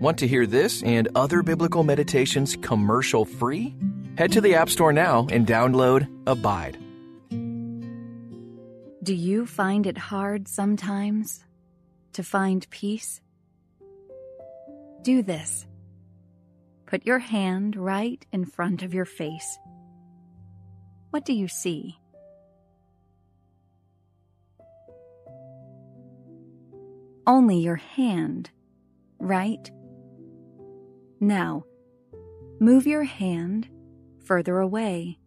Want to hear this and other biblical meditations commercial free? Head to the App Store now and download Abide. Do you find it hard sometimes to find peace? Do this. Put your hand right in front of your face. What do you see? Only your hand, right? Now, move your hand further away.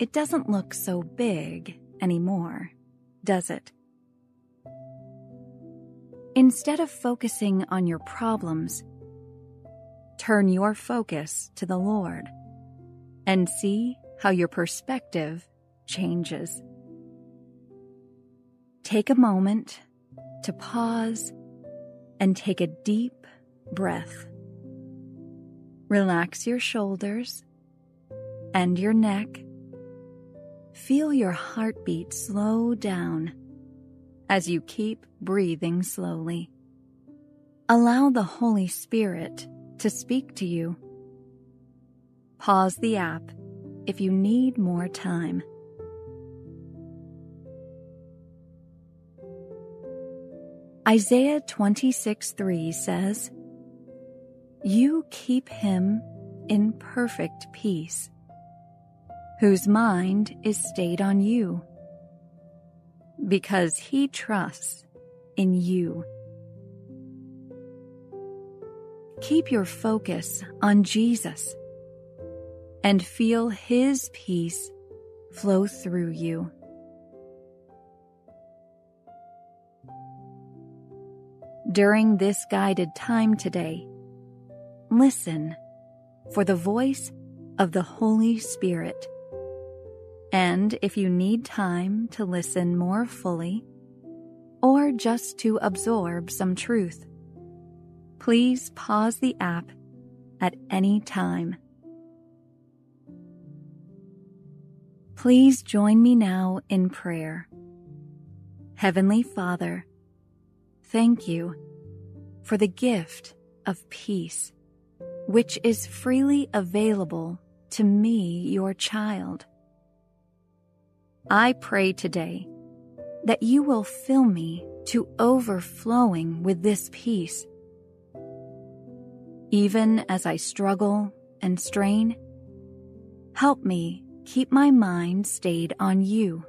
It doesn't look so big anymore, does it? Instead of focusing on your problems, turn your focus to the Lord and see how your perspective changes. Take a moment to pause and take a deep breath. Relax your shoulders and your neck. Feel your heartbeat slow down as you keep breathing slowly. Allow the Holy Spirit to speak to you. Pause the app if you need more time. Isaiah 26 3 says, You keep him in perfect peace, whose mind is stayed on you, because he trusts in you. Keep your focus on Jesus and feel his peace flow through you. During this guided time today, listen for the voice of the Holy Spirit. And if you need time to listen more fully, or just to absorb some truth, please pause the app at any time. Please join me now in prayer. Heavenly Father, thank you for the gift of peace, which is freely available to me, your child. I pray today that you will fill me to overflowing with this peace. Even as I struggle and strain, help me keep my mind stayed on you.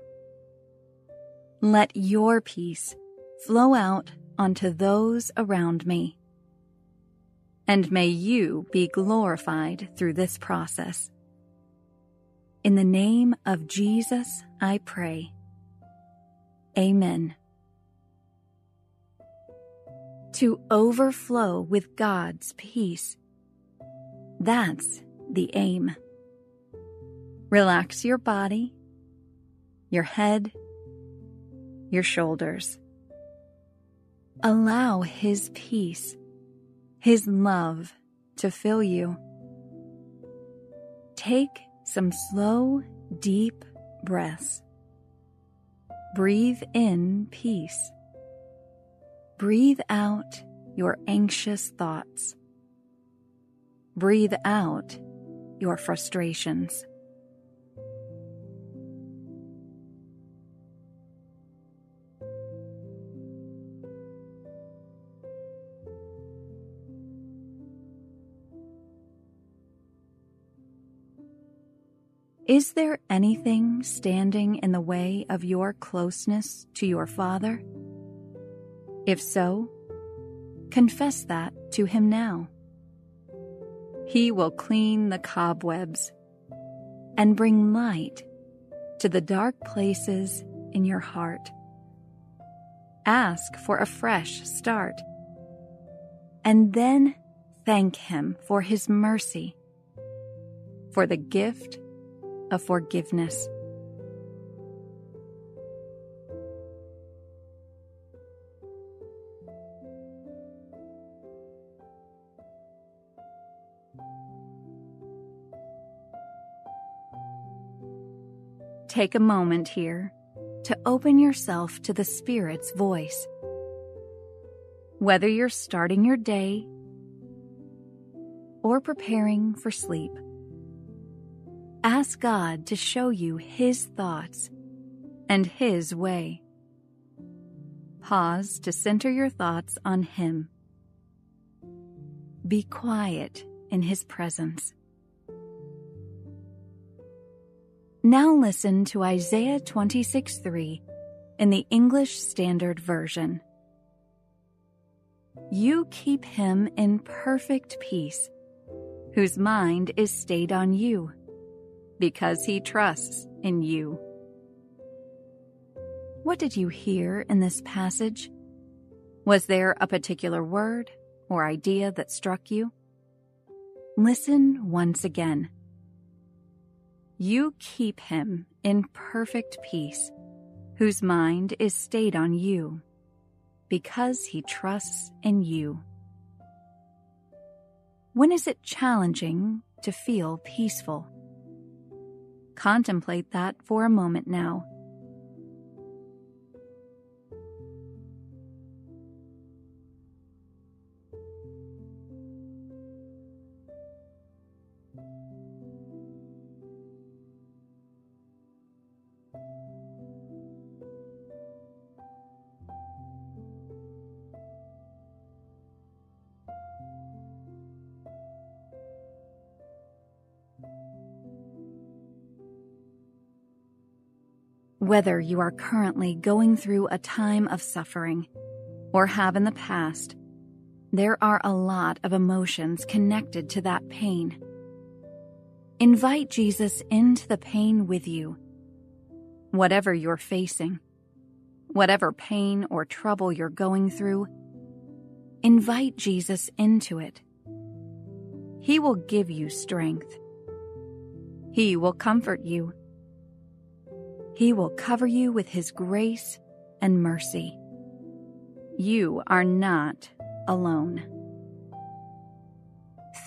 Let your peace flow out onto those around me. And may you be glorified through this process. In the name of Jesus, I pray. Amen. To overflow with God's peace. That's the aim. Relax your body, your head, your shoulders. Allow His peace, His love to fill you. Take some slow, deep breaths. Breathe in peace. Breathe out your anxious thoughts. Breathe out your frustrations. Is there anything standing in the way of your closeness to your Father? If so, confess that to Him now. He will clean the cobwebs and bring light to the dark places in your heart. Ask for a fresh start and then thank Him for His mercy, for the gift of forgiveness. Take a moment here to open yourself to the Spirit's voice Whether you're starting your day or preparing for sleep, ask God to show you His thoughts and His way. Pause to center your thoughts on Him. Be quiet in His presence. Now listen to Isaiah 26 3 in the English Standard Version. You keep him in perfect peace, whose mind is stayed on you, because he trusts in you. What did you hear in this passage? Was there a particular word or idea that struck you? Listen once again. You keep him in perfect peace, whose mind is stayed on you, because he trusts in you. When is it challenging to feel peaceful? Contemplate that for a moment now. Whether you are currently going through a time of suffering or have in the past, there are a lot of emotions connected to that pain. Invite Jesus into the pain with you. Whatever you're facing, whatever pain or trouble you're going through, invite Jesus into it. He will give you strength. He will comfort you he will cover you with His grace and mercy. You are not alone.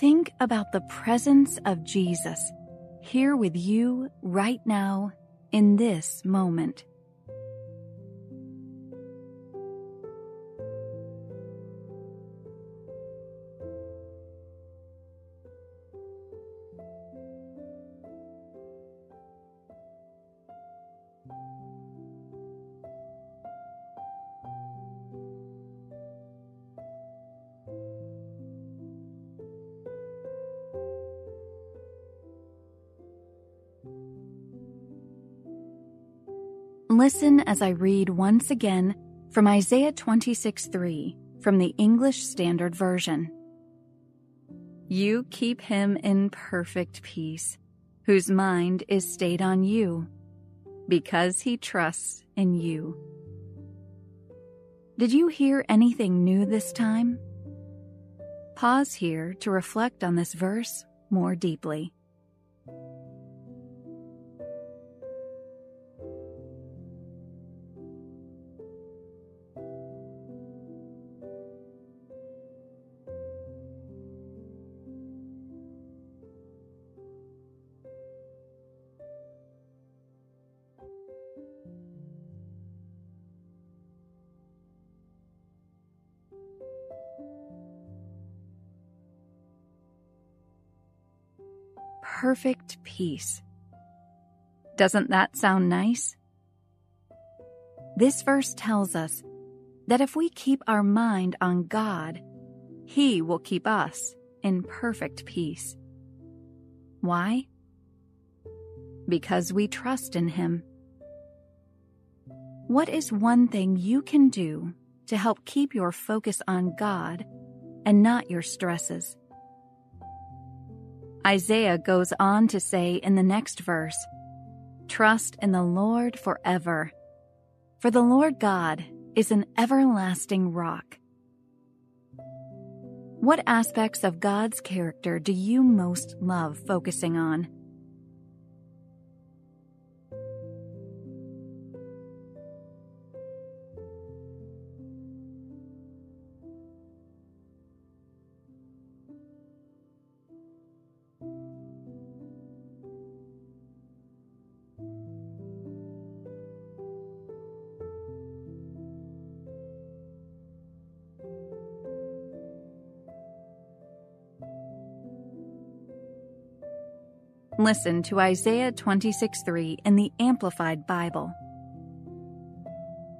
Think about the presence of Jesus here with you right now in this moment. Listen as I read once again from Isaiah 26 3 from the English Standard Version. You keep him in perfect peace, whose mind is stayed on you, because he trusts in you. Did you hear anything new this time? Pause here to reflect on this verse more deeply. Perfect peace. Doesn't that sound nice? This verse tells us that if we keep our mind on God, He will keep us in perfect peace. Why? Because we trust in Him. What is one thing you can do to help keep your focus on God and not your stresses? Isaiah goes on to say in the next verse Trust in the Lord forever, for the Lord God is an everlasting rock. What aspects of God's character do you most love focusing on? Listen to Isaiah 26 3 in the Amplified Bible.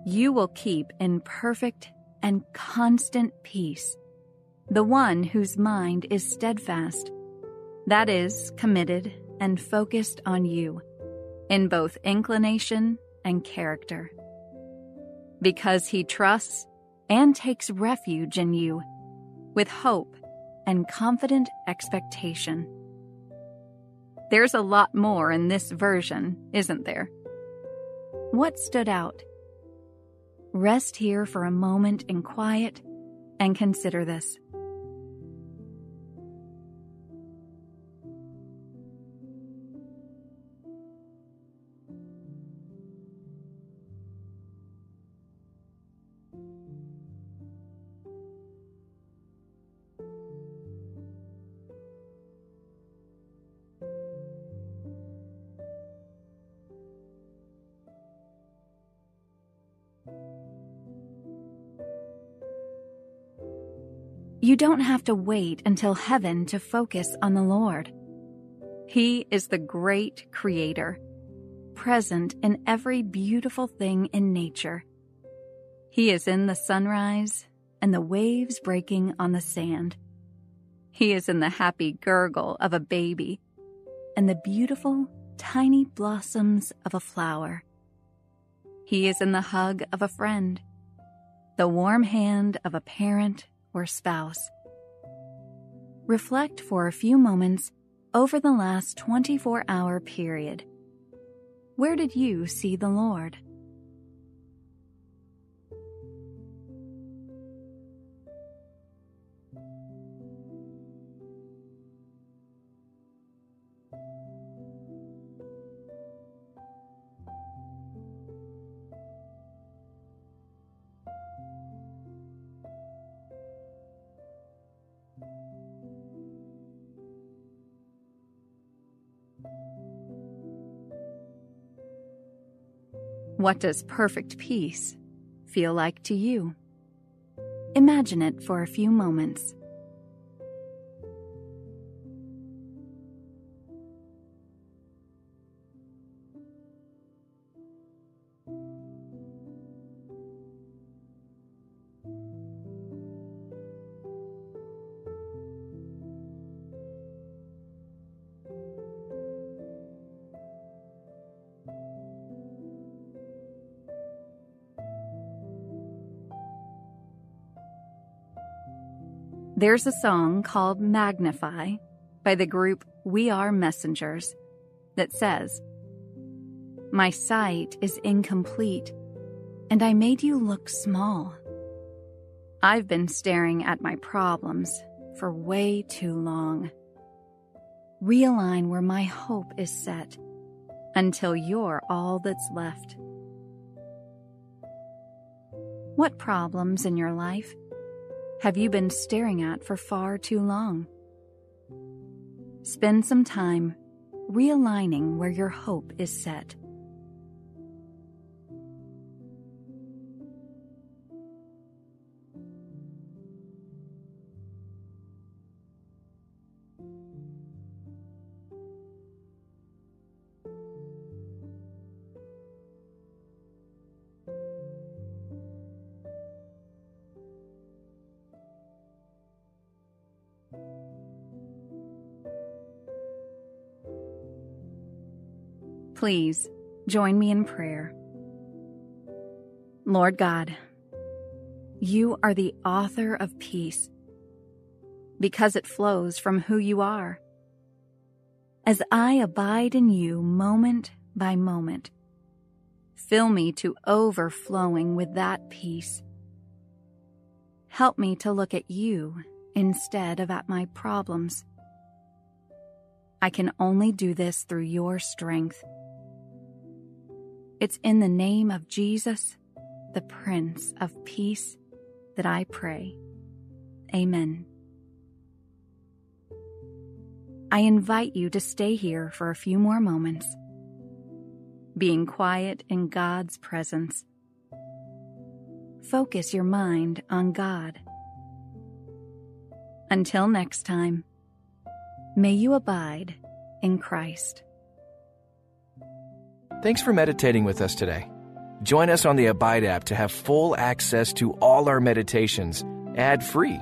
You will keep in perfect and constant peace the one whose mind is steadfast, that is, committed and focused on you, in both inclination and character. Because he trusts and takes refuge in you with hope and confident expectation. There's a lot more in this version, isn't there? What stood out? Rest here for a moment in quiet and consider this. You don't have to wait until heaven to focus on the Lord. He is the great creator, present in every beautiful thing in nature. He is in the sunrise and the waves breaking on the sand. He is in the happy gurgle of a baby and the beautiful, tiny blossoms of a flower. He is in the hug of a friend, the warm hand of a parent or spouse. Reflect for a few moments over the last 24 hour period. Where did you see the Lord? What does perfect peace feel like to you? Imagine it for a few moments. There's a song called Magnify by the group We Are Messengers that says, My sight is incomplete, and I made you look small. I've been staring at my problems for way too long. Realign where my hope is set until you're all that's left. What problems in your life have you been staring at for far too long? Spend some time realigning where your hope is set. Please join me in prayer. Lord God, you are the author of peace because it flows from who you are. As I abide in you moment by moment, fill me to overflowing with that peace. Help me to look at you instead of at my problems. I can only do this through your strength. It's in the name of Jesus, the Prince of Peace, that I pray. Amen. I invite you to stay here for a few more moments, being quiet in God's presence. Focus your mind on God. Until next time, may you abide in Christ. Thanks for meditating with us today. Join us on the Abide app to have full access to all our meditations ad free